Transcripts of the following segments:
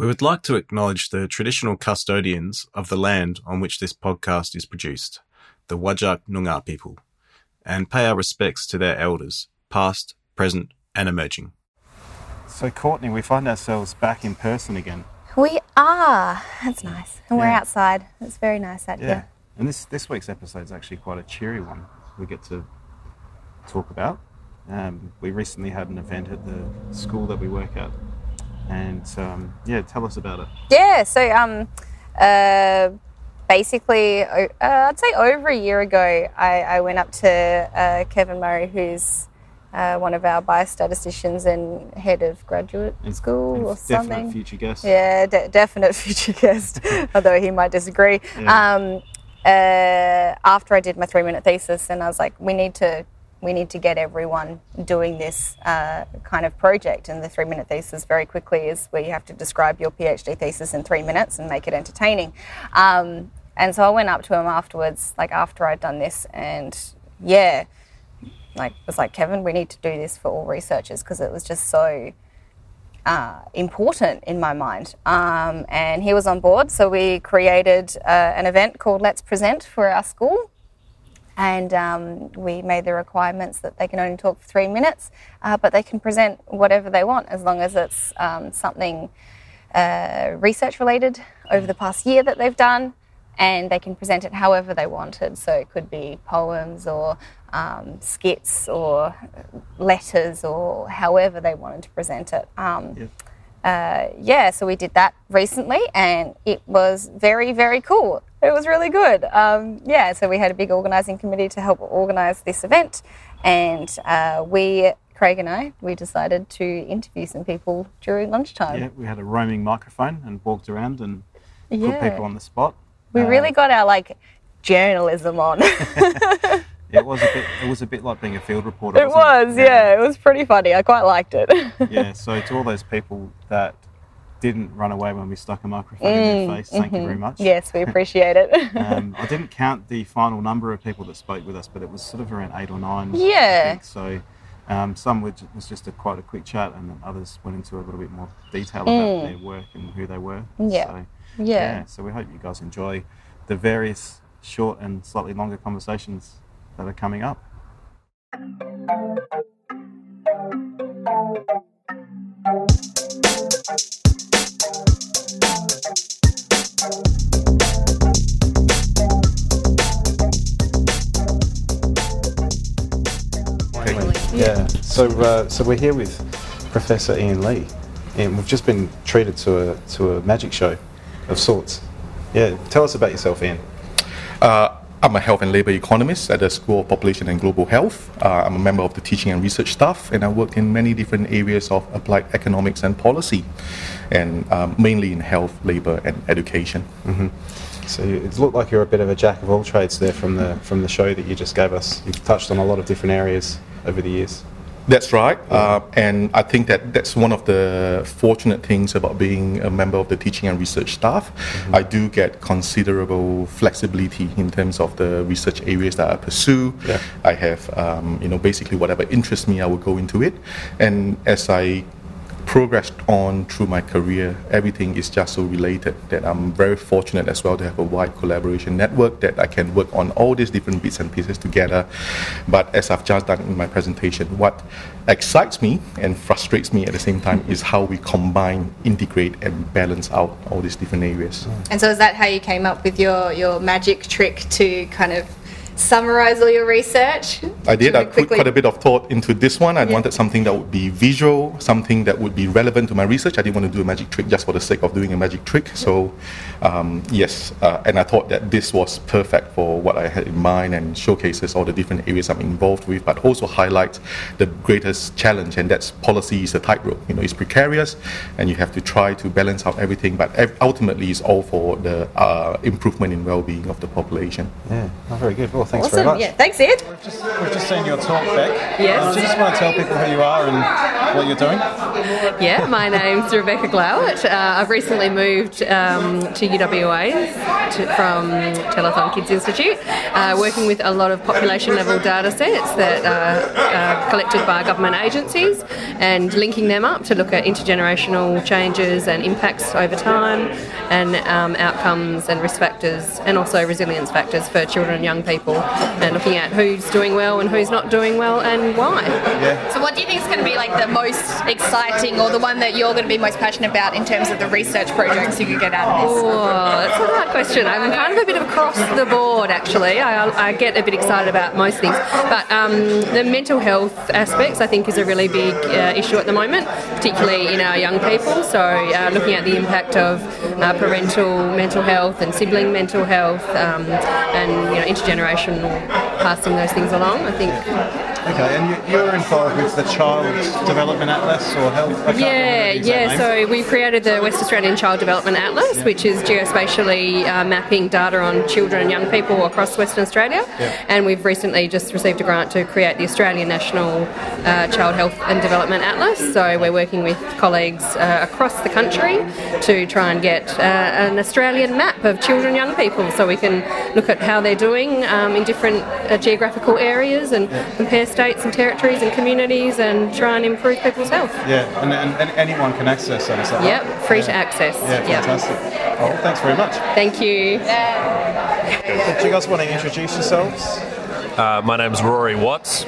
We would like to acknowledge the traditional custodians of the land on which this podcast is produced, the Whadjuk Noongar people, and pay our respects to their elders, past, present, and emerging. So, Courtney, we find ourselves back in person again. We are. That's nice. And we're outside. It's very nice out Yeah. here. And this, this week's episode is actually quite a cheery one we get to talk about. Um, we recently had an event at the school that we work at. And um, yeah, tell us about it. Yeah, so um, uh, basically, uh, I'd say over a year ago, I, I went up to uh, Kevin Murray, who's uh, one of our biostatisticians and head of graduate And- school and or definite something. future guest. Yeah, de- definite future guest, although he might disagree. Yeah. Um, uh, after I did my three minute thesis, and I was like, we need to. We need to get everyone doing this uh, kind of project. And the three minute thesis, very quickly, is where you have to describe your PhD thesis in three minutes and make it entertaining. Um, and so I went up to him afterwards, like after I'd done this, and yeah, like was like Kevin, we need to do this for all researchers because it was just so uh, important in my mind. Um, and he was on board, so we created uh, an event called Let's Present for our school. And um, we made the requirements that they can only talk for three minutes, uh, but they can present whatever they want as long as it's um, something uh, research related over the past year that they've done, and they can present it however they wanted. So it could be poems or um, skits or letters or however they wanted to present it. Um, Yeah. uh, yeah, so we did that recently, and it was very, very cool. It was really good. Um, yeah, so we had a big organising committee to help organise this event, and uh, we, Craig and I, we decided to interview some people during lunchtime. Yeah, we had a roaming microphone and walked around and put Yeah. people on the spot. We Uh, really got our like journalism on. It was a bit. It was a bit like being a field reporter. it was, yeah, it was pretty funny. I quite liked it. yeah. So to all those people that didn't run away when we stuck a microphone in their face, thank you very much. Mm, yes, we appreciate it. Um, I didn't count the final number of people that spoke with us, but it was sort of around eight or nine. Yeah. So um, some was just a quite a quick chat, and then others went into a little bit more detail about their work and who they were. Mm. Yeah. So, Yeah. So we hope you guys enjoy the various short and slightly longer conversations that are coming up. Yeah. So uh, so we're here with Professor Ian Li, and we've just been treated to a to a magic show of sorts. Yeah. Tell us about yourself, Ian. Uh, I'm a health and labor economist at the School of Population and Global Health. Uh, I'm a member of the teaching and research staff, and I work in many different areas of applied economics and policy, and um, mainly in health, labor, and education. So you- it looked like you're a bit of a jack of all trades there from the from the show that you just gave us. You've touched on a lot of different areas over the years. That's right, uh, and I think that that's one of the fortunate things about being a member of the teaching and research staff. I do get considerable flexibility in terms of the research areas that I pursue. Yeah. I have, um, you know, basically whatever interests me, I will go into it, and as I progressed on through my career, everything is just so related that I'm very fortunate as well to have a wide collaboration network that I can work on all these different bits and pieces together. But as I've just done in my presentation, what excites me and frustrates me at the same time is how we combine, integrate, and balance out all these different areas. And so is that how you came up with your, your magic trick to kind of summarize all your research? I did. I we put quite a bit of thought into this one. I Yeah. wanted something that would be visual, something that would be relevant to my research. I didn't want to do a magic trick just for the sake of doing a magic trick. So, um, yes, uh, and I thought that this was perfect for what I had in mind and showcases all the different areas I'm involved with, but also highlights the greatest challenge, and that's policy is a tightrope. You know, it's precarious, and you have to try to balance out everything, but ev- ultimately, it's all for the uh, improvement in well-being of the population. Yeah, oh, very good. Well, thanks awesome. very much. Yeah, thanks, Ed. We've just, we've just seen your talk, Beck. Yes. Um, do you just want to tell people who you are and what you're doing? Yeah, my name's Rebecca Glauert. Uh, I've recently moved um, to UWA to, from Telethon Kids Institute, uh, working with a lot of population level data sets that are uh, collected by government agencies and linking them up to look at intergenerational changes and impacts over time and um, outcomes and risk factors and also resilience factors for children and young people and looking at who's doing well and who's not doing well and why. So, what do you think is going to be like the most exciting, or the one that you're going to be most passionate about in terms of the research projects you could get out of this? Oh, that's a hard question. I'm kind of a bit of across the board, actually. I, I get a bit excited about most things, but um, the mental health aspects, I think, is a really big uh, issue at the moment, particularly in our young people. So, uh, looking at the impact of uh, parental mental health and sibling mental health, um, and you know, intergenerational passing those things along. I think Okay, and you, you're involved with the Child Development Atlas or Health? Yeah, remember the exact yeah. So we created the West Australian Child Development Atlas, which is geospatially uh, mapping data on children and young people across Western Australia. And we've recently just received a grant to create the Australian National uh, Child Health and Development Atlas. So we're working with colleagues uh, across the country to try and get uh, an Australian map of children and young people, so we can look at how they're doing um, in different uh, geographical areas and compare states and territories and communities and try and improve people's health. Yeah, and, and, and anyone can access that, is that Yep, right? free yeah. to access. Yeah, Yep. fantastic. Oh, well, thanks very much. Thank you. Do you guys want to introduce yourselves? Uh, my name's Rory Watts.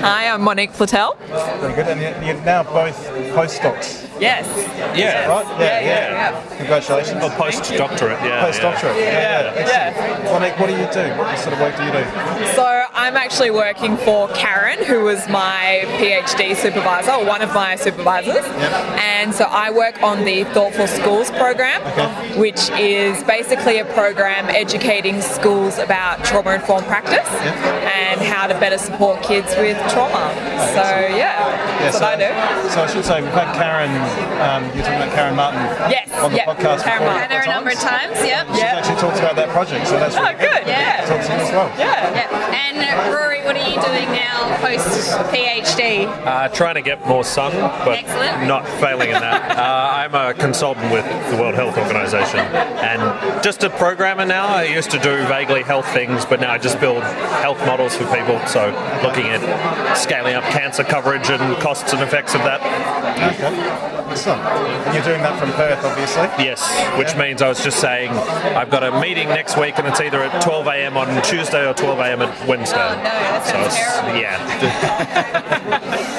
Hi, I'm Monique Platell. Very good. And you're- you're now both postdocs, Yes. Yeah. right? Yeah, yeah, Congratulations. A postdoctorate, yeah. Postdoctorate. Yeah, yeah. excellent. Monique, what do you do? What sort of work do you do? So I'm actually working for Karen, who was my PhD supervisor, or one of my supervisors. Yep. And so I work on the Thoughtful Schools program, which is basically a program educating schools about trauma informed practice and how to better support kids with trauma. So yeah, that's so, what I do. So I should say we've had Karen. Um, you're talking about Karen Martin Yes, on the yep, podcast Karen before. Martin. Had a number of times, yep. She's Yeah. actually talked about that project, so that's Oh, really good. Yeah. Talk to you as well. Yeah. Yep. And Rory, what are you doing now post PhD? Uh, trying to get more sun, but Excellent. not failing in that. Uh, I'm a consultant with the World Health Organization and just a programmer now. I used to do vaguely health things, but now I just build health models for people. So looking at scaling up cancer coverage and costs and effects of that. Okay. Excellent. And you're doing that from Perth, obviously. Yes, which means I was just saying I've got a meeting next week and it's either at 12 a.m. on Tuesday or 12 a.m. at Wednesday. Oh, no, that so sounds it's, terrible. yeah.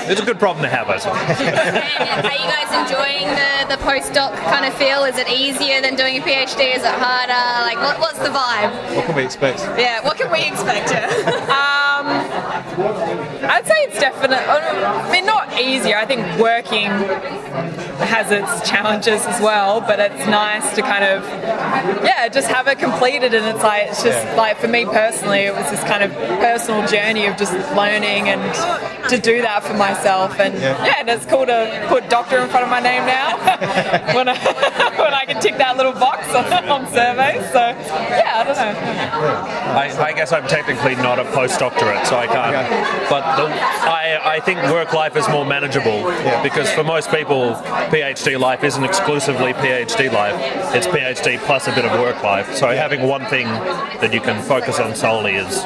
it's a good problem to have, I suppose. And are you guys enjoying the, the postdoc kind of feel? Is it easier than doing a PhD? Is it harder? Like, what, what's the vibe? What can we expect? Yeah, what can we expect? Um, Um, I'd say it's definitely. I mean, not easier. I think working has its challenges as well, but it's nice to kind of, yeah, just have it completed. And it's like it's just like for me personally, it was this kind of personal journey of just learning and to do that for myself. And Yeah. yeah, and it's cool to put doctor in front of my name now when I when I can tick that little box on, on surveys. So yeah, I don't know. I, I guess I'm technically not a postdoctorate, so I can't. But the, I, I think work life is more manageable because for most people, PhD life isn't exclusively PhD life. It's PhD plus a bit of work life. So having one thing that you can focus on solely is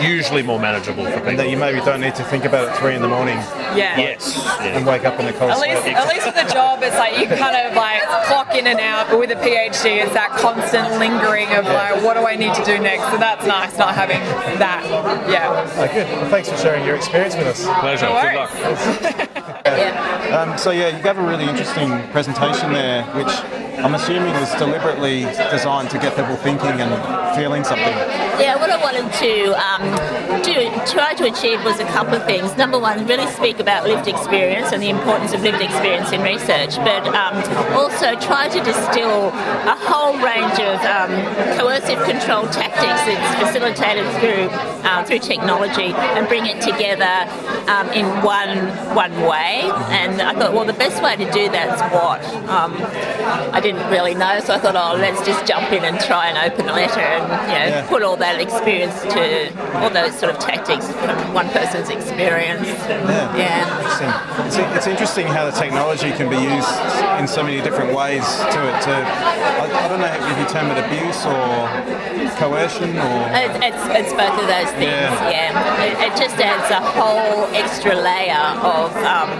usually more manageable for people. And that you maybe don't need to think about it three in the morning Yeah. yes. Yeah. and wake up in a cold At least, sweat. at least with a job, it's like you kind of like clock in and out. But with a PhD, it's that constant lingering of like, what do I need to do next? So that's nice, not having that. Yeah. Oh, good. Well, thanks for sharing your experience with us. Pleasure. No Good worries. luck. Um, so yeah, you gave a really interesting presentation there, which I'm assuming was deliberately designed to get people thinking and feeling something. Yeah, what I wanted to um, do, try to achieve was a couple of things. Number one, really speak about lived experience and the importance of lived experience in research, but um, also try to distill a whole range of um, coercive control tactics that's facilitated through uh, through technology and bring it together um, in one one way. And I thought, well, the best way to do that is what um, I didn't really know, so I thought, oh, let's just jump in and try and open a letter and you know Yeah. put all that experience to all those sort of tactics from one person's experience. Yeah. Yeah. Interesting. It's, it's interesting how the technology can be used in so many different ways to it. To I, I don't know if you term it abuse or coercion or It, it's, it's both of those things, Yeah. yeah. It, it just adds a whole extra layer of um,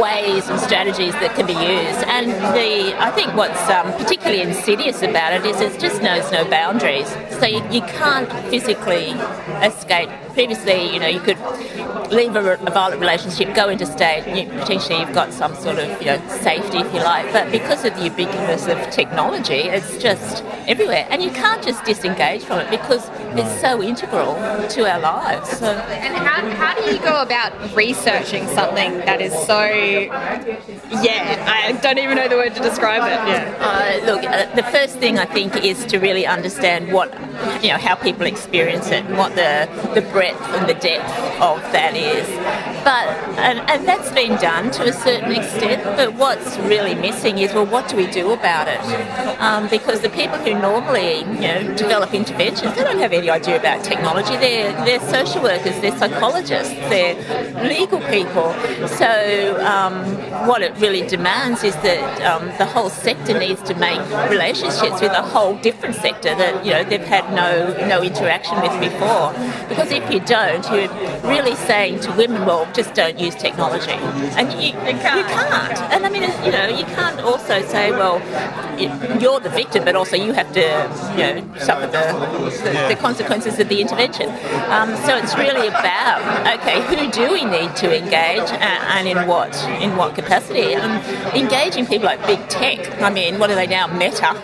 ways and strategies that can be used. And the I think what's um, particularly insidious about it is it just knows no boundaries. So you, you can't physically escape. Previously, you know, you could leave a, a violent relationship, go into state, you, potentially you've got some sort of you know safety if you like. But because of the ubiquitous of technology, it's just everywhere, and you can't just disengage from it because it's so integral to our lives. So. And how, how do you go about researching something that is so, yeah, I don't even know the word to describe it. Yeah. Uh, look, uh, the first thing I think is to really understand what, you know, how people experience it and what the, the breadth and the depth of that is. But, and, and that's been done to a certain extent, but what's really missing is, well, what do we do about it? Um, because the people who normally, you know, develop interventions, they don't have any idea about technology. They're, they're social workers, they're psychologists, they're legal people. So um, what it really demands is that um, the whole sector needs to make relationships with a whole different sector that you know they've had no no interaction with before. Because if you don't, you're really saying to women, well, just don't use technology, and you, you can't. You can't. And I mean, you know, you can't also say, well, you- you're the victim, but also you have to, you know, suffer the, the, the consequences of the intervention. Um, so it's really about okay, who do we need to engage, and, and in what in what capacity? Um, engaging people like big tech. I mean, what are they now? Meta.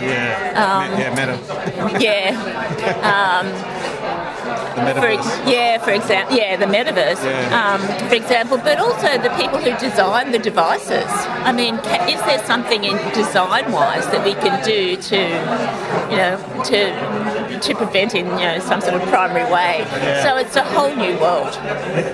yeah, Me- yeah, meta, Yeah. Um, the metaverse. ex- yeah, for example, yeah, the metaverse, Yeah. Um, for example, but also the people who design the devices. I mean, ca- is there something in design-wise that we can do to, you know, to to prevent in you know some sort of primary way? So it's a whole new world.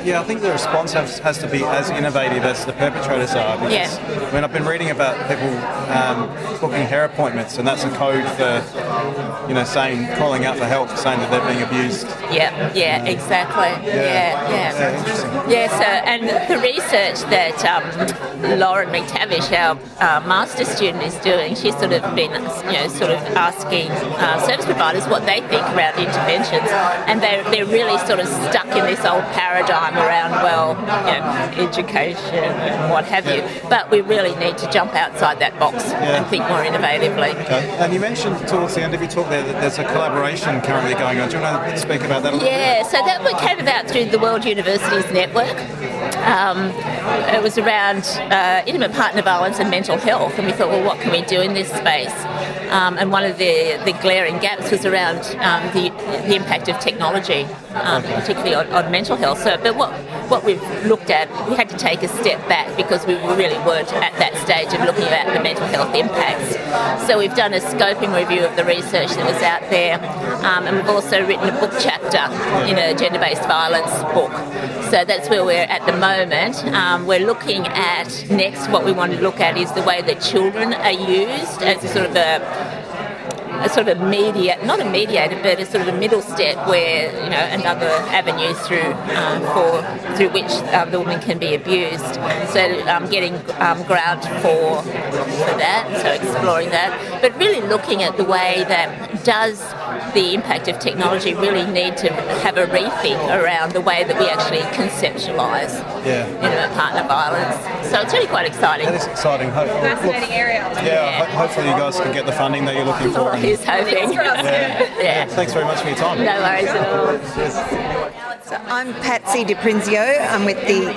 Yeah, I think the response has, has to be as innovative as the perpetrators are. Because, Yeah. I mean, I've been reading about people um, booking hair appointments, and that's a code for, you know, saying, calling out for help, saying that they're being abused. Yeah, yeah, exactly. Yeah, yeah. Yeah. Yeah, so, and the research that um, Lauren McTavish, our uh, master student, is doing, she's sort of been, you know, sort of asking uh, service providers what they think around interventions, and they're, they're really sort of stuck in this old paradigm around, well, you know, education and what have you. But we really need to jump outside that box and think more innovatively. Okay. And you mentioned towards the end of your talk there that there's a collaboration currently going on. Do you want to speak about that a little Yeah, so that came about through the World Universities Network. Um, it was around uh, intimate partner violence and mental health, and we thought, well, what can we do in this space? Um, and one of the, the glaring gaps was around um, the, the impact of technology, um, particularly on, on mental health. So, but what, what we've looked at, we had to take a step back because we really weren't at that stage of looking at the mental health impacts. So we've done a scoping review of the research that was out there, um, and we've also written a book chapter in a gender-based violence book. So that's where we're at the moment. Um, we're looking at next. What we want to look at is the way that children are used as a sort of a a sort of a mediator, not a mediator, but a sort of a middle step where you know another avenue through um, for through which um, the woman can be abused. So um, getting um, ground for for that, so exploring that, but really looking at the way that does the impact of technology really need to have a rethink around the way that we actually conceptualise Yeah. intimate partner violence. So it's really quite exciting. That is exciting. Ho- Fascinating area. yeah, ho- hopefully you guys can get the funding that you're looking for. And- He's hoping. Yeah. Thanks very much for your time. No worries at all. So I'm Patsy DiPrinzio. I'm with the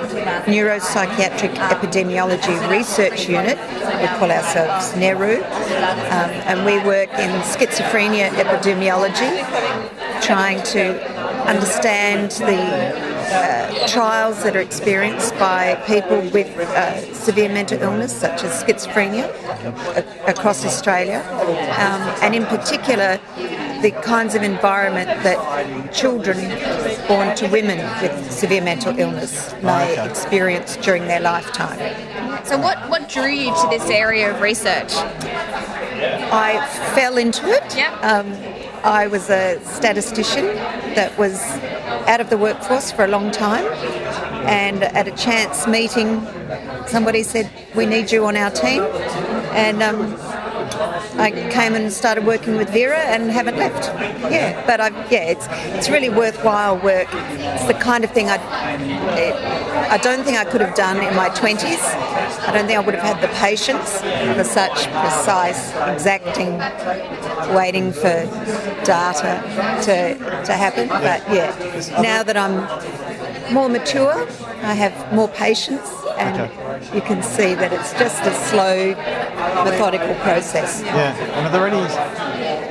Neuropsychiatric Epidemiology Research Unit. We call ourselves NERU. Um, and we work in schizophrenia epidemiology, trying to understand the uh, trials that are experienced by people with uh, severe mental illness, such as schizophrenia, a- across Australia, um, and in particular, the kinds of environment that children born to women with severe mental illness may experience during their lifetime. So, what, what drew you to this area of research? I fell into it. Yep. Um, I was a statistician that was out of the workforce for a long time, and at a chance meeting, somebody said, "We need you on our team," and um, I came and started working with Vera and haven't left. Yeah, but I've, yeah, it's it's really worthwhile work. It's the kind of thing I eh, I don't think I could have done in my twenties. I don't think I would have had the patience for such precise, exacting waiting for data to to happen. But yeah, now that I'm more mature, I have more patience and you can see that it's just a slow, methodical process. Yeah. And are there any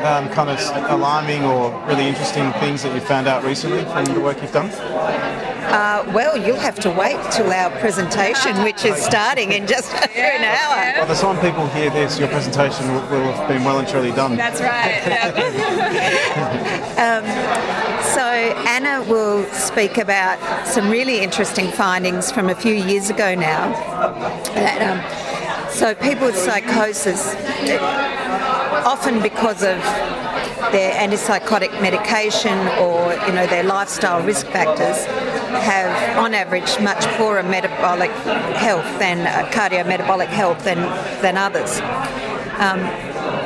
um, kind of alarming or really interesting things that you found out recently from the work you've done? Uh, well, you'll have to wait till our presentation, which is starting in just over an hour. By the time people hear this, your presentation will, will have been well and truly done. That's right. Um, so Anna will speak about some really interesting findings from a few years ago now. That, um, so people with psychosis, often because of their antipsychotic medication or you know their lifestyle risk factors, have on average much poorer metabolic health than uh, cardiometabolic health than than others. Um,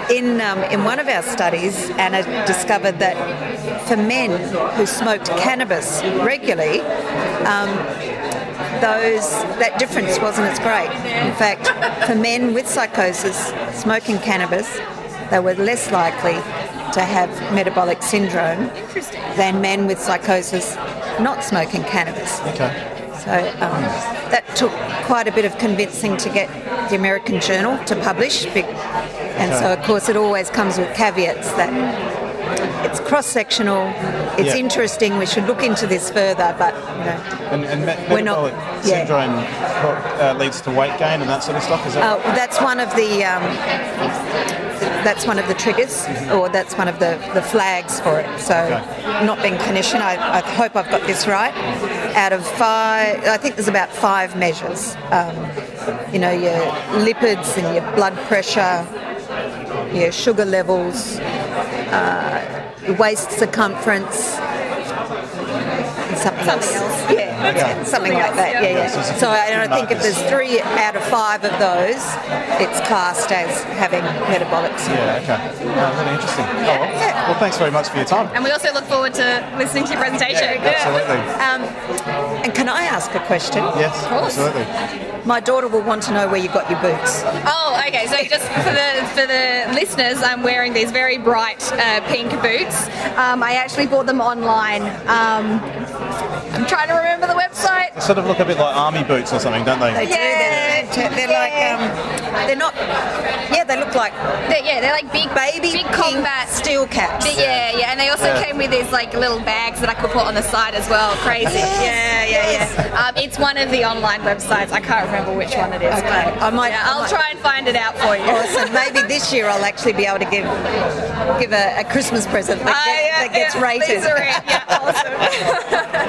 in, um, in one of our studies, Anna discovered that for men who smoked cannabis regularly, um, those that difference wasn't as great. In fact, for men with psychosis smoking cannabis, they were less likely to have metabolic syndrome than men with psychosis not smoking cannabis. Okay. So um, that took quite a bit of convincing to get the American Journal to publish, and so of course it always comes with caveats that it's cross-sectional, it's Yeah. interesting. We should look into this further, but you know, And, and me- We're not- metabolic yeah. syndrome uh, leads to weight gain and that sort of stuff. Is that Uh, that's one of the um, that's one of the triggers, or that's one of the, the flags for it. So, not being clinician, I, I hope I've got this right. Out of five, I think there's about five measures. Um, you know, your lipids and your blood pressure, your sugar levels, uh, your waist circumference, and something, else. Yeah, Yeah. something like that. Yeah, yeah. So I, I think if there's three out of five of those, it's classed as having metabolic syndrome. Yeah, okay. Oh, really interesting. Oh, well, well, thanks very much for your time. And we also look forward to listening to your presentation. Absolutely. Um, and can I ask a question? Yes, Of course. absolutely. My daughter will want to know where you got your boots. Oh, okay. So just for the for the listeners, I'm wearing these very bright uh, pink boots. Um, I actually bought them online. Um, I'm trying to remember the website. They sort of look a bit like army boots or something, don't they? They do. They're, fanta- they're like um, they're not. Yeah, they look like They're, yeah, they're like big baby big pink combat steel caps. But yeah, yeah, and they also Yeah. came with these like little bags that I could put on the side as well. Crazy. yeah, yeah, yeah. Um, it's one of the online websites. I can't remember which one it is. Okay. but I might- yeah, I I'll might- try and find it out for you. Awesome. Maybe this year I'll actually be able to give give a, a Christmas present that, Ah, get- yeah, that gets yeah, rated. these are it. Yeah, awesome.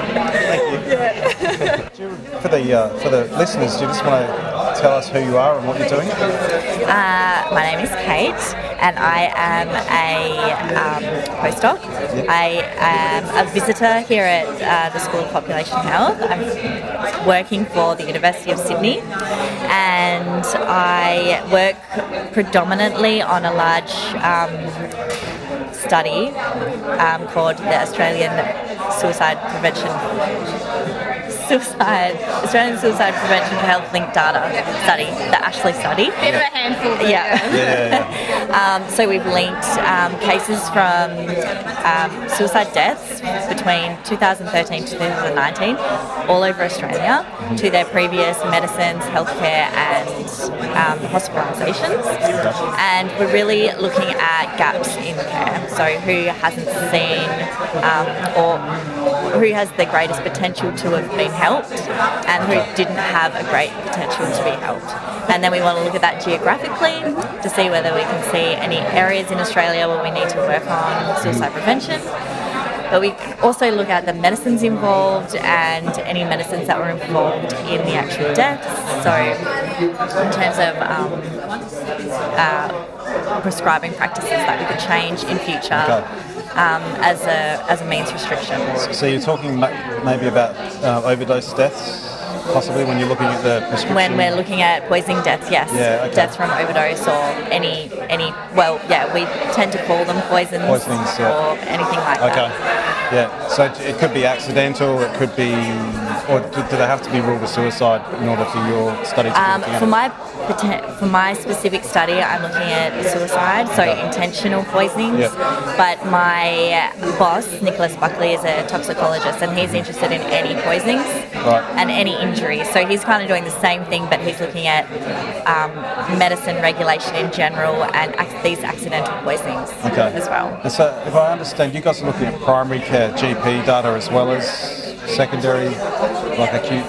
For the uh, for the listeners, do you just want to tell us who you are and what you're doing? Uh, my name is Kate, and I am a um, postdoc. I am a visitor here at uh, the School of Population Health. I'm working for the University of Sydney, and I work predominantly on a large um, study um, called the Australian Suicide Prevention Suicide Australian Suicide Prevention for Health Linked Data study, the Ashley study. Bit of a handful. Yeah. Yeah, Um, so we've linked um, cases from um, suicide deaths between 2013 to 2019 all over Australia to their previous medicines, healthcare, and um, hospitalisations. And we're really looking at gaps in care. So who hasn't seen um, or who has the greatest potential to have been helped and who didn't have a great potential to be helped. And then we want to look at that geographically to see whether we can see any areas in Australia where we need to work on suicide prevention. But we also look at the medicines involved and any medicines that were involved in the actual deaths. So, in terms of um, uh, prescribing practices that we could change in future. Um, as a as a means restriction. So you're talking maybe about uh, overdose deaths, possibly when you're looking at the prescription. When we're looking at poisoning deaths, yes, Yeah, okay. deaths from overdose or any any well, yeah, we tend to call them poisons, Poisonings, yeah. or anything like Okay. that. Okay, yeah. So it- could be accidental. It could be, or do, do they have to be ruled as suicide in order for your study to be Um, at for my for my specific study, I'm looking at suicide, so intentional poisonings. Yeah. But my boss, Nicholas Buckley, is a toxicologist, and he's interested in any poisonings Right. and any injuries. So he's kind of doing the same thing, but he's looking at um, medicine regulation in general and ac- these accidental poisonings Okay. as well. And so, if I understand, you guys are looking at primary care GP data as well as secondary, like acute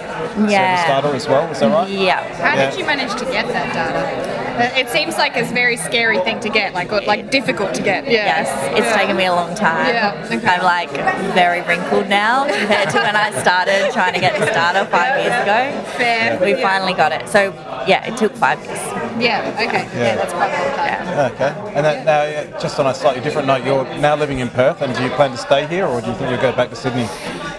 Yeah. service data as well. Is that right? Yeah. How Yeah. did you manage to get that data? Uh, It seems like it's a very scary thing to get, like or, like difficult to get. Yeah. Yes, it's Yeah. taken me a long time. Yeah, okay. I'm like very wrinkled now compared to when I started trying to get this data five years ago. Fair. We Yeah. finally got it. So yeah, it took five years. Yeah. Okay. Yeah, Yeah. that's quite a long time. Okay. And then now, yeah, just on a slightly different note, you're now living in Perth, and do you plan to stay here, or do you think you'll go back to Sydney?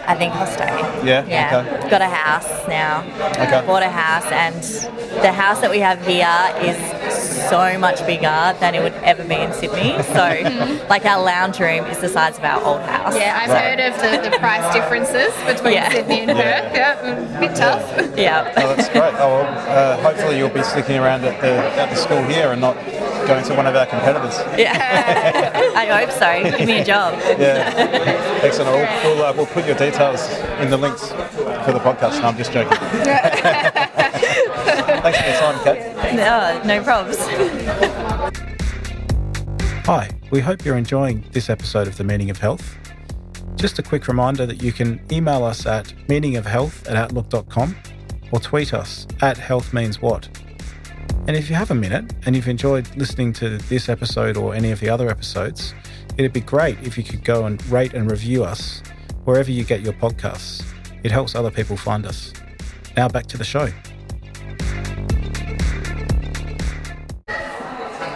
I think I'll stay. Yeah? Yeah. Okay. Got a house now. Okay. Bought a house, and the house that we have here is so much bigger than it would ever be in Sydney. So, like our lounge room is the size of our old house. Yeah, I've heard of the, the price differences between Yeah. Sydney and Yeah. Perth. Yeah, a bit tough. Yeah. Oh, that's great. Oh, well, uh, hopefully you'll be sticking around at the at the school here and not going to one of our competitors. Yeah. I hope so. Give me a job. Yeah. Excellent. We'll, we'll, uh, we'll put your details in the links for the podcast. No, I'm just joking. Thanks for your time, Kate. No, no probs. Hi, we hope you're enjoying this episode of The Meaning of Health. Just a quick reminder that you can email us at meaningofhealth at outlook.com or tweet us at healthmeanswhat. And if you have a minute and you've enjoyed listening to this episode or any of the other episodes, it'd be great if you could go and rate and review us wherever you get your podcasts. It helps other people find us. Now back to the show.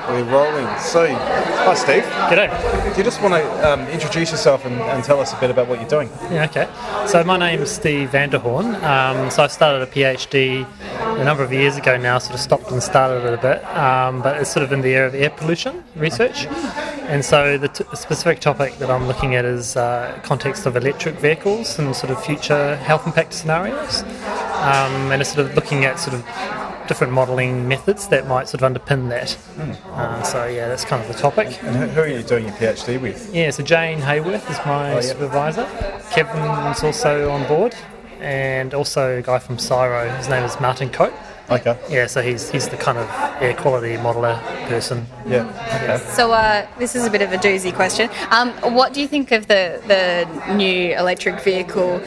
We're rolling. So, hi Steve. G'day. Do you just want to um, introduce yourself and, and tell us a bit about what you're doing? Yeah, okay. So my name's Steve Vander Hoorn. Um, so I started a PhD a number of years ago now, sort of stopped and started it a bit, um, but it's sort of in the area of air pollution research. And so the t- specific topic that I'm looking at is uh, context of electric vehicles and sort of future health impact scenarios. Um, and it's sort of looking at sort of different modelling methods that might sort of underpin that. Uh, so yeah, that's kind of the topic. And who- who are you doing your PhD with? Yeah, so Jane Heyworth is my Oh, yeah. supervisor. Kevin's also on board, and also a guy from CSIRO. His name is Martin Cope. Okay. Yeah, so he's he's the kind of air quality modeler person. Yeah. Okay. So uh, this is a bit of a doozy question. Um, what do you think of the the new electric vehicle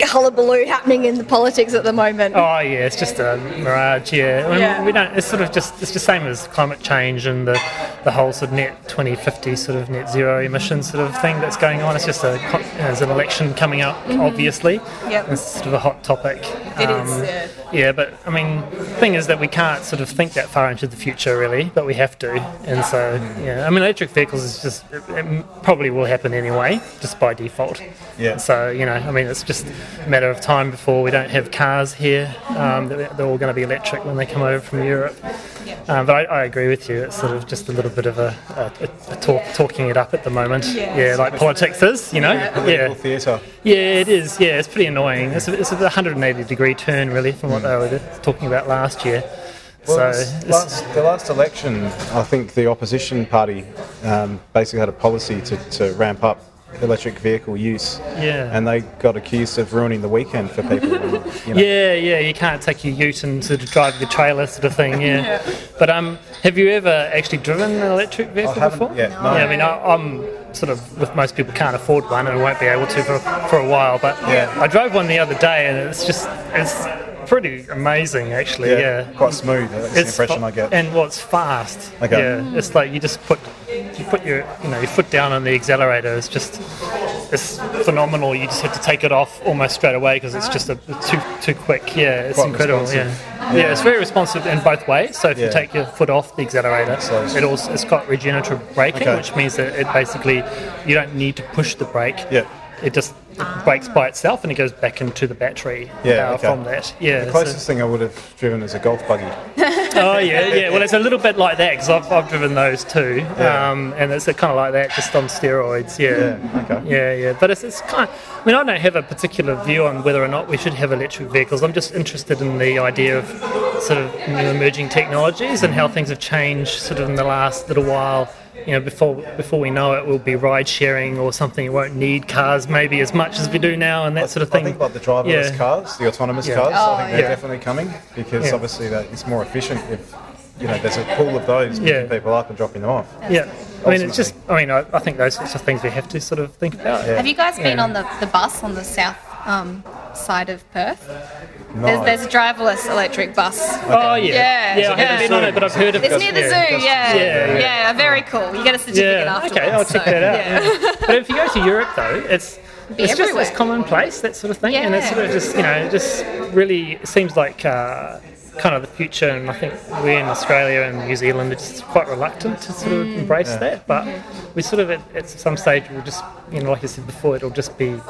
hullabaloo happening in the politics at the moment? Oh yeah, it's just a mirage. Yeah, I mean, Yeah. we don't. It's sort of just it's the same as climate change and the the whole sort of net 2050 sort of net zero emissions sort of thing that's going on. It's just a there's an election coming up, Mhm. obviously. Yep. It's sort of a hot topic. It is, yeah. Yeah, but I mean, the thing is that we can't sort of think that far into the future, really, but we have to. And so, yeah, I mean, electric vehicles is just it, it probably will happen anyway, just by default. Yeah. So you know, I mean, it's just a matter of time before we don't have cars here. Um, they're, they're all going to be electric when they come over from Europe. Um, but I, I agree with you. It's sort of just a little bit of a, a, a talk, talking it up at the moment. Yeah. Yeah, like politics is, you know. Yeah. Political theatre. Yeah, it is. Yeah, it's pretty annoying. It's a, it's a 180 degree turn, really, from what they were talking about last year. Well, so, last, the last election, I think the opposition party um, basically had a policy to, to ramp up electric vehicle use. Yeah. And they got accused of ruining the weekend for people. you know. Yeah, yeah, you can't take your ute and sort of drive your trailer, sort of thing. Yeah. Yeah. But um, have you ever actually driven an electric vehicle haven't before? yet, no. Yeah, I mean, I, I'm sort of with most people can't afford one and won't be able to for, for a while. But Yeah. I drove one the other day, and it's just it's pretty amazing, actually. Yeah, Yeah, quite smooth, that's the impression fa- I get. And what's fast? Okay. Yeah, it's like you just put you put your you know your foot down on the accelerator. It's just it's phenomenal. You just have to take it off almost straight away because it's just a, too too quick. Yeah, it's Quite incredible. responsive. Yeah. Yeah, it's very responsive in both ways. So if Yeah. you take your foot off the accelerator, it also it's got regenerative braking, Okay. which means that it basically you don't need to push the brake. Yeah. It just brakes by itself and it goes back into the battery Yeah, uh, okay. from that. Yeah. The so- closest thing I would have driven is a golf buggy. oh yeah, yeah. Well, it's a little bit like that because I've, I've driven those too, Yeah. um, and it's kind of like that, just on steroids. Yeah. Yeah, okay. Yeah, yeah. But it's, it's kind. Of, I mean, I don't have a particular view on whether or not we should have electric vehicles. I'm just interested in the idea of sort of new emerging technologies and how things have changed sort of in the last little while. You know, before before we know it, we'll be ride sharing or something. We won't need cars maybe as much as we do now, and that sort of thing. I think like the driverless Yeah. cars, the autonomous Yeah. cars, Oh, I think they're oh, yeah. definitely coming because Yeah. obviously that it's more efficient if you know there's a pool of those Yeah. picking people up and dropping them off. Yeah. I mean, it's just. I mean, I, I think those sorts of things we have to sort of think about. Have you guys been Yeah. on the, the bus on the south um, side of Perth? No. There's, there's a driverless electric bus. Oh yeah, Yeah, yeah. I haven't been on it, but I've heard of it. It's near the zoo, yeah. yeah, Yeah, very cool. You get a certificate Yeah, afterwards. okay, I'll check so, that out. yeah. yeah. but if you go to Europe, though, it's Be it's just everywhere. it's commonplace that sort of thing, and it's sort of just you know it just really seems like uh, kind of the future. And I think we in Australia and New Zealand are just quite reluctant to sort of Mm. embrace Yeah. that, but we sort of at, at some stage we'll just you know like I said before, it'll just be you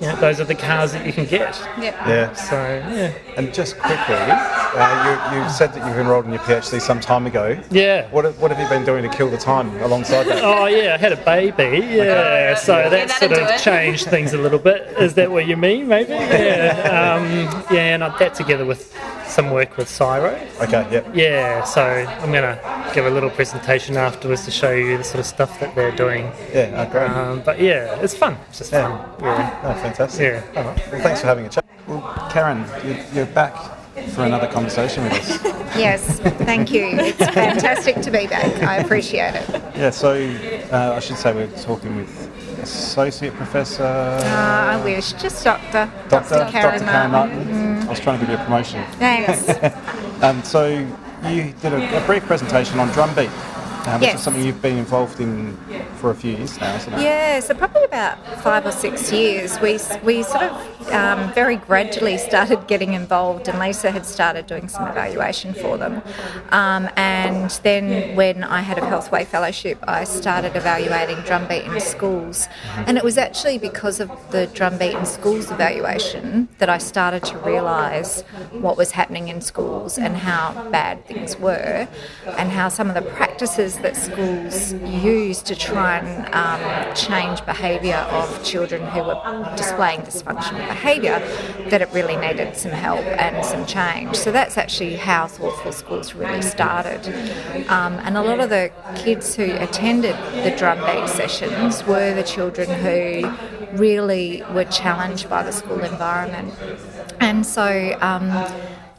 know those are the cars that you can get. Yeah. Yeah. So yeah. And just quickly, uh, you, you said that you've enrolled in your PhD some time ago. Yeah. What, what have you been doing to kill the time alongside that? Oh yeah, I had a baby. Yeah, so Yeah, that that'll sort of it. changed things a little bit. Is that what you mean? Maybe. Yeah. Um, yeah, and I- that together with some work with CSIRO. Okay. Yep. Yeah. So I'm gonna give a little presentation afterwards to show you the sort of stuff that they're doing. Yeah. Oh, great. Um, but yeah, it's fun. It's just fun. Yeah. Oh, fantastic. Yeah. All right. Well, thanks for having a chat. Well, Karen, you're, you're back for another conversation with us. Yes, thank you. It's fantastic to be back. I appreciate it. Yeah. So uh, I should say we're talking with associate professor. Uh, I wish. Just Doctor. Dr. Dr. Karen Dr. Karen Martin. Martin. I was trying to give you a promotion. Thanks. um, so you did a, a brief presentation on drum beat, which Yes. is something you've been involved in for a few years now, isn't it? Yeah, so probably about five or six years, we, we sort of um, very gradually started getting involved, and Lisa had started doing some evaluation for them. Um, and then when I had a Healthway Fellowship, I started evaluating drumbeat in schools. And it was actually because of the drumbeat in schools evaluation that I started to realise what was happening in schools and how bad things were, and how some of the practices that schools use to try and um, change behaviour of children who were displaying dysfunctional behaviour, that it really needed some help and some change. So that's actually how Thoughtful Schools really started. Um, and a lot of the kids who attended the drumbeat sessions were the children who really were challenged by the school environment. And so um,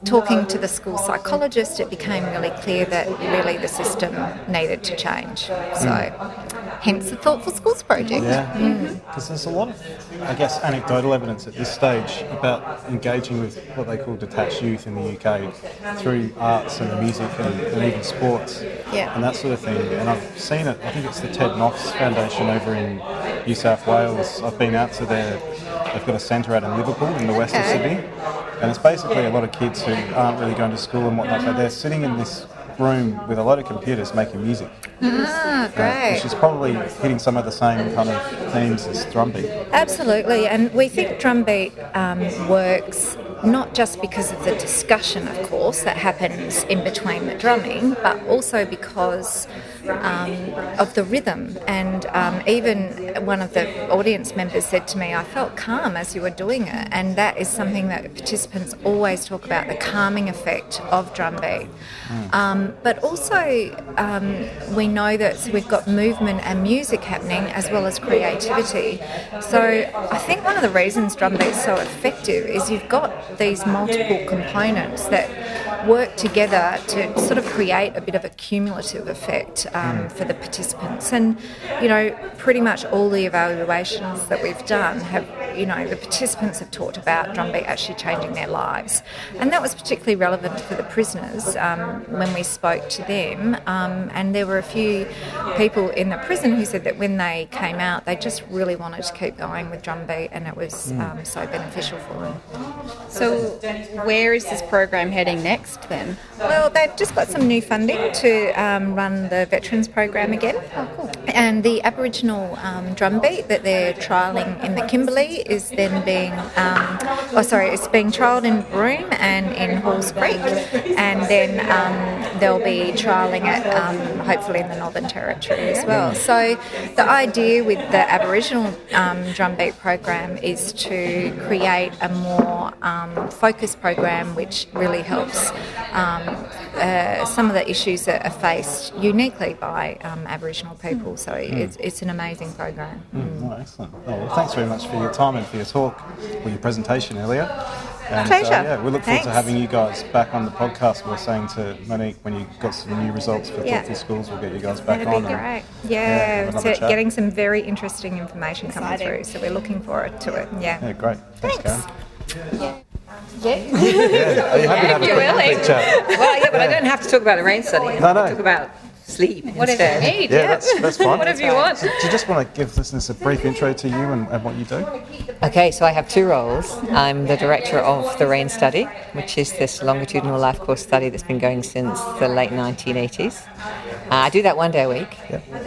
talking to the school psychologist, it became really clear that really the system needed to change. So, mm. Hence the Thoughtful Schools project. Yeah, Mm. because there's a lot of, I guess, anecdotal evidence at this stage about engaging with what they call detached youth in the UK through arts and music and, and even sports Yeah. and that sort of thing. And I've seen it, I think it's the Ted Noffs Foundation over in New South Wales. I've been out to their, they've got a centre out in Liverpool in the west of Sydney. And it's basically a lot of kids who aren't really going to school and whatnot, but they're sitting in this room with a lot of computers making music. Ah, Uh, great. which is probably hitting some of the same kind of themes as drumbeat. Absolutely, and we think drumbeat um, works not just because of the discussion, of course, that happens in between the drumming, but also because um, of the rhythm. And um, even one of the audience members said to me, I felt calm as you were doing it, and that is something that participants always talk about the calming effect of drumbeat. Um, but also, um, we know that we've got movement and music happening as well as creativity. So, I think one of the reasons drumbeat's so effective is you've got these multiple components that work together to sort of create a bit of a cumulative effect um, for the participants. And, you know, pretty much all the evaluations that we've done have you know, the participants have talked about drumbeat actually changing their lives. And that was particularly relevant for the prisoners um, when we spoke to them. Um, and there were a few people in the prison who said that when they came out, they just really wanted to keep going with drumbeat and it was Mm. um, so beneficial for them. So, where is this program heading next then? Well, they've just got some new funding to um, run the veterans program again. And the Aboriginal um, drum beat that they're trialling in the Kimberley is then being, um, oh sorry, it's being trialled in Broome and in Halls Creek, and then um, they'll be trialling it um, hopefully in the Northern Territory as well. So the idea with the Aboriginal um, drum beat program is to create a more um, focused program which really helps um, uh, some of the issues that are faced uniquely by um, Aboriginal people. So it's, it's an amazing program. Mm, oh, excellent. Oh, well, thanks very much for your time and for your talk or your presentation earlier. And, Pleasure. Uh, yeah, we look forward to having you guys back on the podcast. We are saying to Monique when you got some new results for Yeah. Thoughtful Schools, we'll get you guys back That'd on. be and- great. yeah, Yeah, have another so getting some very interesting information coming through. So we're looking forward to it. Yeah. Yeah, great. Thanks, Karen. Yeah. Yeah. Are you happy to have a quick, Ellie. quick? Well, yeah, but I don't have to talk about the Raine study. No, no. I'll talk about sleep Whatever instead. you need. Yeah, that's, that's fine. Whatever you want. Do you just want to give listeners a brief intro to you and, and what you do? Okay, so I have two roles. I'm the director of the Raine study, which is this longitudinal life course study that's been going since the late 1980s. Uh, I do that one day a week,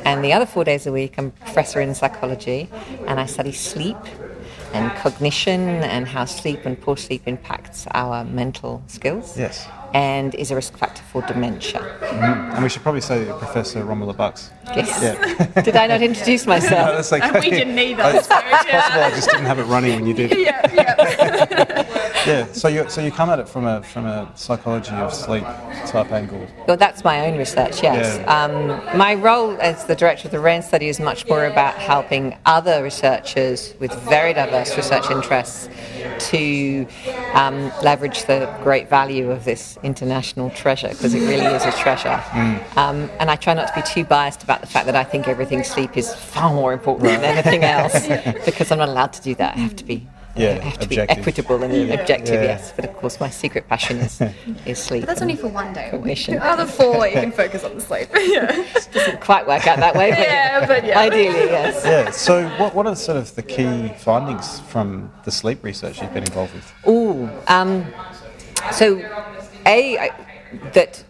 and the other four days a week, I'm a professor in psychology, and I study sleep and cognition and how sleep and poor sleep impacts our mental skills. Yes. And is a risk factor for dementia. Mhm. And we should probably say that you're Professor Romola Bucks. Yes. Yeah. Did I not introduce No, myself? that's okay. We didn't either. Uh, It's possible I just didn't have it running when you did. yeah, yeah. Yeah. So you so you come at it from a from a psychology of sleep type angle. Well, that's my own research, yes. Yeah. Um, my role as the director of the Raine study is much more about helping other researchers with very diverse research interests to um, leverage the great value of this international treasure, because it really is a treasure. Um, and I try not to be too biased about the fact that I think everything sleep is far more important than anything else, because I'm not allowed to do that. I have to be. Yeah, I have to objective. be equitable and Yeah. objective, Yeah. yes. But of course, my secret passion is, is sleep. But that's only for one day a week. cognition. The other four, you can focus on the sleep. yeah. doesn't quite work out that way, but, Yeah, but yeah. ideally, yes. Yeah. So what what are sort of the key findings from the sleep research you've been involved with? Oh, um, so a I, that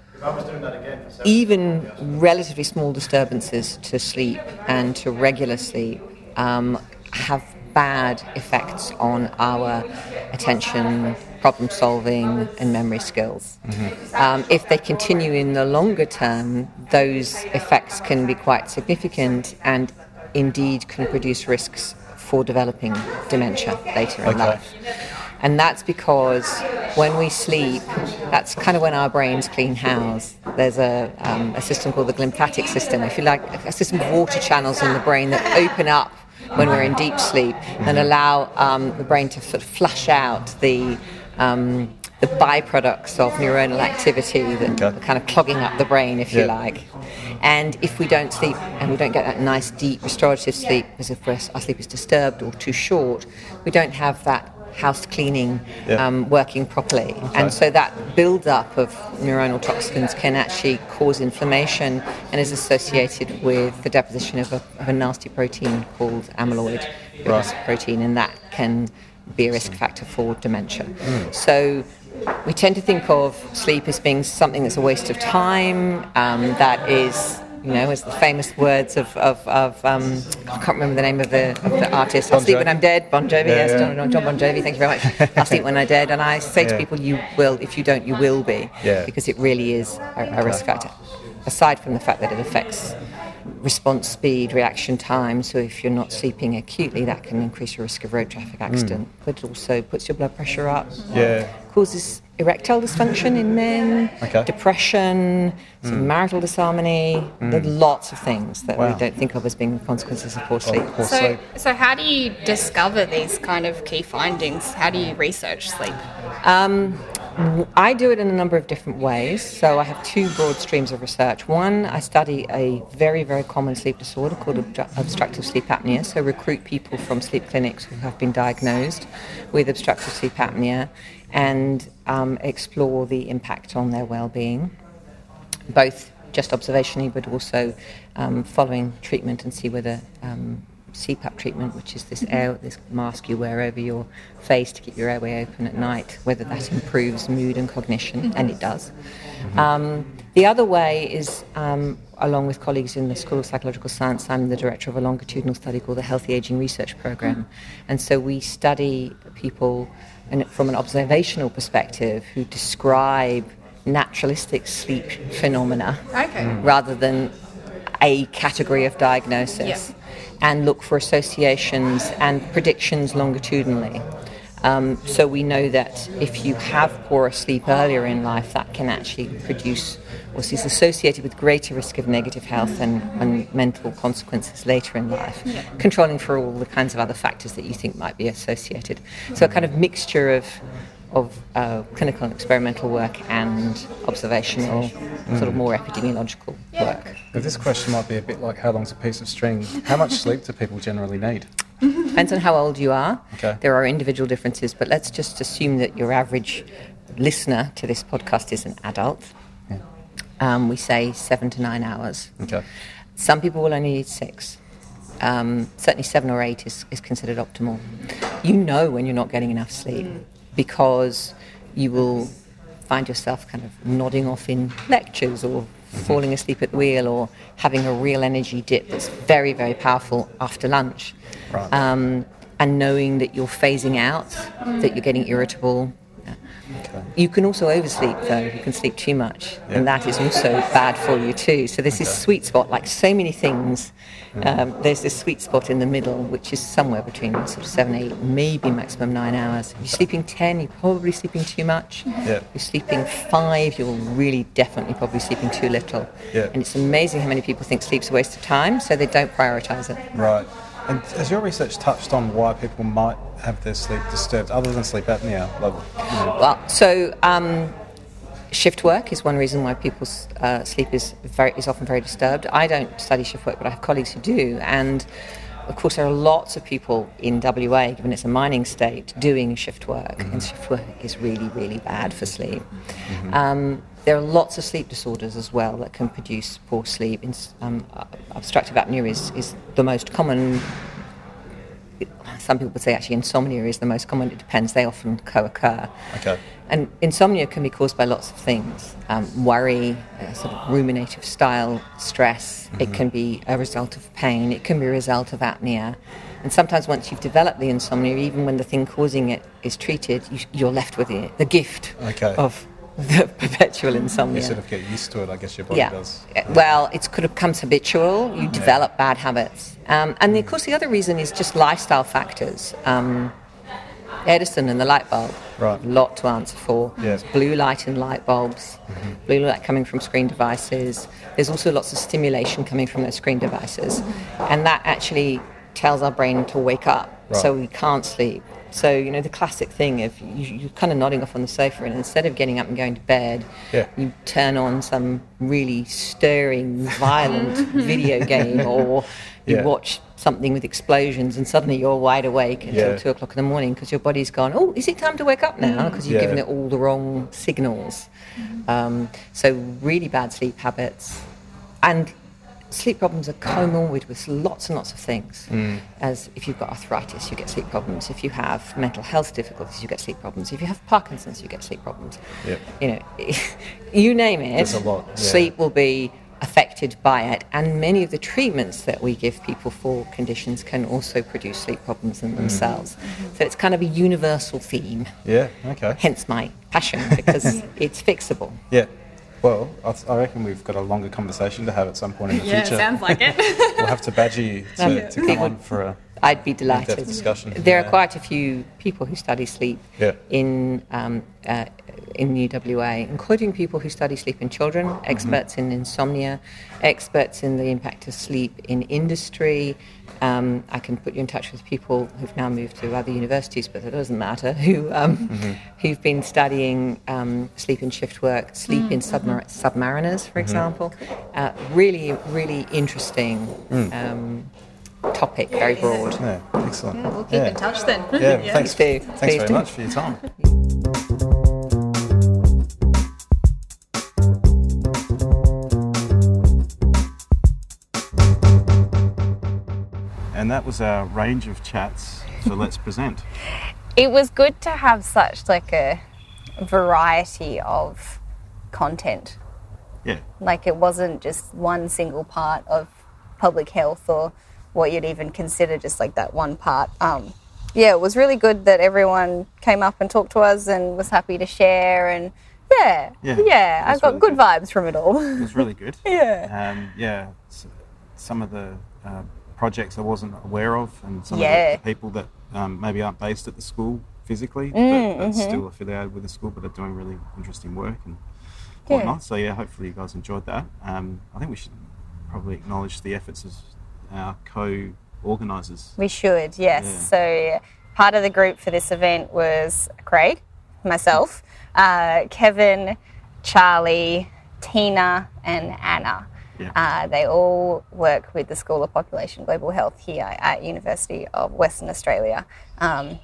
even relatively small disturbances to sleep and to regular sleep um, have bad effects on our attention, problem solving, and memory skills. Um, if they continue in the longer term, those effects can be quite significant and indeed can produce risks for developing dementia later in Okay. life. And that's because when we sleep, that's kind of when our brains clean house. There's a, um, a system called the glymphatic system, if you like, a system of water channels in the brain that open up when we're in deep sleep and allow um, the brain to sort of flush out the um, the byproducts of neuronal activity that are kind of clogging up the brain, if you like. And if we don't sleep and we don't get that nice, deep, restorative sleep, because if we're, our sleep is disturbed or too short, we don't have that house cleaning Yeah. um, working properly. And so that build-up of neuronal toxins can actually cause inflammation and is associated with the deposition of a, of a nasty protein called amyloid Right. protein, and that can be a risk factor for dementia. So we tend to think of sleep as being something that's a waste of time, um, that is, you know, as the famous words of, of, of um, I can't remember the name of the, of the artist. I'll Bon sleep when I'm dead. Bon Jovi, Yeah, yes, yeah. Jon, Jon Bon Jovi, thank you very much. I'll sleep when I'm dead. And I say to Yeah. people, you will, if you don't, you will be. Yeah. Because it really is a, a risk factor. Aside from the fact that it affects response speed, reaction time. So if you're not sleeping acutely, that can increase your risk of road traffic accident. But it also puts your blood pressure up. Yeah. Causes erectile dysfunction in men, Okay. depression, some marital disharmony. There are lots of things that Wow. we don't think of as being consequences of poor sleep. Poor So, sleep. so how do you discover these kind of key findings? How do you research sleep? Um, I do it in a number of different ways. So I have two broad streams of research. One, I study a very, very common sleep disorder called obstructive sleep apnea. So recruit people from sleep clinics who have been diagnosed with obstructive sleep apnea and um, explore the impact on their well-being, both just observationally, but also um, following treatment and see whether um, CPAP treatment, which is this air, this mask you wear over your face to keep your airway open at night, whether that improves mood and cognition, and it does. Um, the other way is, um, along with colleagues in the School of Psychological Science, I'm the director of a longitudinal study called the Healthy Aging Research Program, and so we study people and from an observational perspective who describe naturalistic sleep phenomena Okay. Mm. rather than a category of diagnosis and look for associations and predictions longitudinally. Um, so we know that if you have poorer sleep earlier in life, that can actually produce or is associated with greater risk of negative health and, and mental consequences later in life, Yeah. controlling for all the kinds of other factors that you think might be associated. So a kind of mixture of of uh, clinical and experimental work and observational, sort of more epidemiological work. But this question might be a bit like how long's a piece of string? How much sleep do people generally need? Depends on how old you are. Okay. There are individual differences, but let's just assume that your average listener to this podcast is an adult. Um, we say seven to nine hours. Okay. Some people will only need six. Um, certainly, seven or eight is, is considered optimal. You know when you're not getting enough sleep because you will find yourself kind of nodding off in lectures or falling asleep at the wheel or having a real energy dip that's very, very powerful after lunch. Right. Um, and knowing that you're phasing out, that you're getting irritable. You can also oversleep though. You can sleep too much, and that is also bad for you too. So there's this sweet spot, like so many things. Um, there's this sweet spot in the middle, which is somewhere between sort of seven, eight, maybe maximum nine hours. If you're sleeping ten, you're probably sleeping too much. Yeah. If you're sleeping five, you're really definitely probably sleeping too little. Yeah. And it's amazing how many people think sleep's a waste of time, so they don't prioritise it. Right. And has your research touched on why people might have their sleep disturbed, other than sleep apnea? Like, you know, Well, so um, shift work is one reason why people's uh, sleep is very is often very disturbed. I don't study shift work, but I have colleagues who do, and of course there are lots of people in WA, given it's a mining state, doing shift work, and shift work is really really bad for sleep. Um, there are lots of sleep disorders as well that can produce poor sleep. Um, uh, obstructive apnea is, is the most common some people would say actually insomnia is the most common. It depends. They often co-occur. okay. And insomnia can be caused by lots of things um, worry, uh, sort of ruminative style stress. It Mhm. can be a result of pain. It can be a result of apnea. And sometimes, once you've developed the insomnia, even when the thing causing it is treated, you, you're left with the, the gift Okay. of the perpetual insomnia. You sort of get used to it, I guess your body Yeah. does. Well, it could have becomes habitual. You develop bad habits, um, and of course, the other reason is just lifestyle factors. Um, Edison and the light bulb. Right. A lot to answer for. Yeah. Blue light in light bulbs. Blue light coming from screen devices. There's also lots of stimulation coming from those screen devices, and that actually tells our brain to wake up, so we can't sleep. So you know the classic thing of you, you're kind of nodding off on the sofa, and instead of getting up and going to bed, Yeah. you turn on some really stirring, violent video game, or you Yeah. watch something with explosions, and suddenly you're wide awake until Yeah. two o'clock in the morning because your body's gone. Oh, is it time to wake up now? Because you've Yeah. given it all the wrong signals. Um, so really bad sleep habits, and sleep problems are comorbid with lots and lots of things. Mm. As if you've got arthritis, you get sleep problems. If you have mental health difficulties, you get sleep problems. If you have Parkinson's, you get sleep problems. Yep. You know, you name it. There's a lot, yeah. Sleep will be affected by it, and many of the treatments that we give people for conditions can also produce sleep problems in themselves. So it's kind of a universal theme. Yeah, okay. Hence my passion because it's fixable. Yeah. Well, I, I reckon we've got a longer conversation to have at some point in the Yeah, future. sounds like it. we'll have to badger you to, Yeah. to come on for a, I'd be delighted. discussion. There Yeah. are quite a few people who study sleep Yeah. in um, uh, in UWA, including people who study sleep in children, experts in insomnia, experts in the impact of sleep in industry. Um, I can put you in touch with people who've now moved to other universities, but that doesn't matter. Who um, who've been studying um, sleep in shift work, sleep in submar- submariners, for example. Uh, really, really interesting. Um, topic, very broad. Yeah, excellent. We'll keep in touch then. Yeah, thanks, Please do. thanks Please very do. much for your time. And that was our range of chats for Let's Present. It was good to have such like a variety of content. Yeah, Like it wasn't just one single part of public health or what you'd even consider just like that one part. Um, yeah, it was really good that everyone came up and talked to us and was happy to share and yeah, Yeah, yeah, I got really good good. vibes from it all. it was really good. Yeah. Um, yeah, some of the uh, projects I wasn't aware of, and some Yeah. of the, the people that um, maybe aren't based at the school physically, Mm, but, mhm. still affiliated with the school, but are doing really interesting work and Yeah. whatnot. So yeah, hopefully you guys enjoyed that. Um, I think we should probably acknowledge the efforts of our co-organisers. We should, yes. Yeah. So part of the group for this event was Craig, myself, uh, Kevin, Charley, Tina, and Anna. Yeah. Uh, they all work with the School of Population Global Health here at University of Western Australia. Um,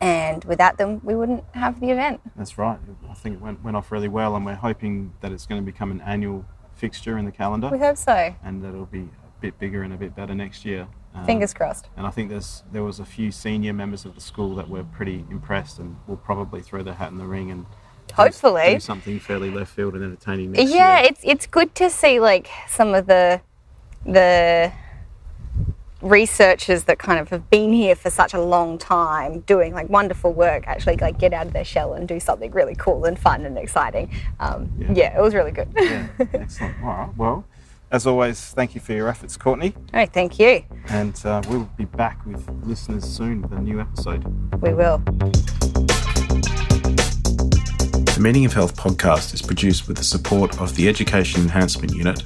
and without them, we wouldn't have the event. That's right. I think it went, went off really well, and we're hoping that it's going to become an annual fixture in the calendar. We hope so. and that it'll be a bit bigger and a bit better next year. Um, Fingers crossed. And I think there's there was a few senior members of the school that were pretty impressed, and will probably throw their hat in the ring and Hopefully. do something fairly left field and entertaining next yeah, year. it's it's good to see like some of the the researchers that kind of have been here for such a long time doing like wonderful work actually like get out of their shell and do something really cool and fun and exciting um, yeah. it was really good Yeah, excellent. All right. Well, as always, thank you for your efforts, Courtney. all right thank you And uh, we'll be back with listeners soon with a new episode. we will The Meaning of Health podcast is produced with the support of the Education Enhancement Unit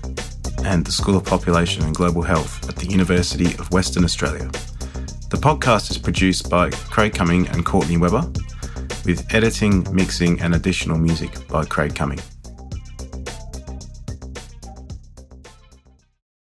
and the School of Population and Global Health at the University of Western Australia. The podcast is produced by Craig Cumming and Courtney Weber, with editing, mixing, and additional music by Craig Cumming.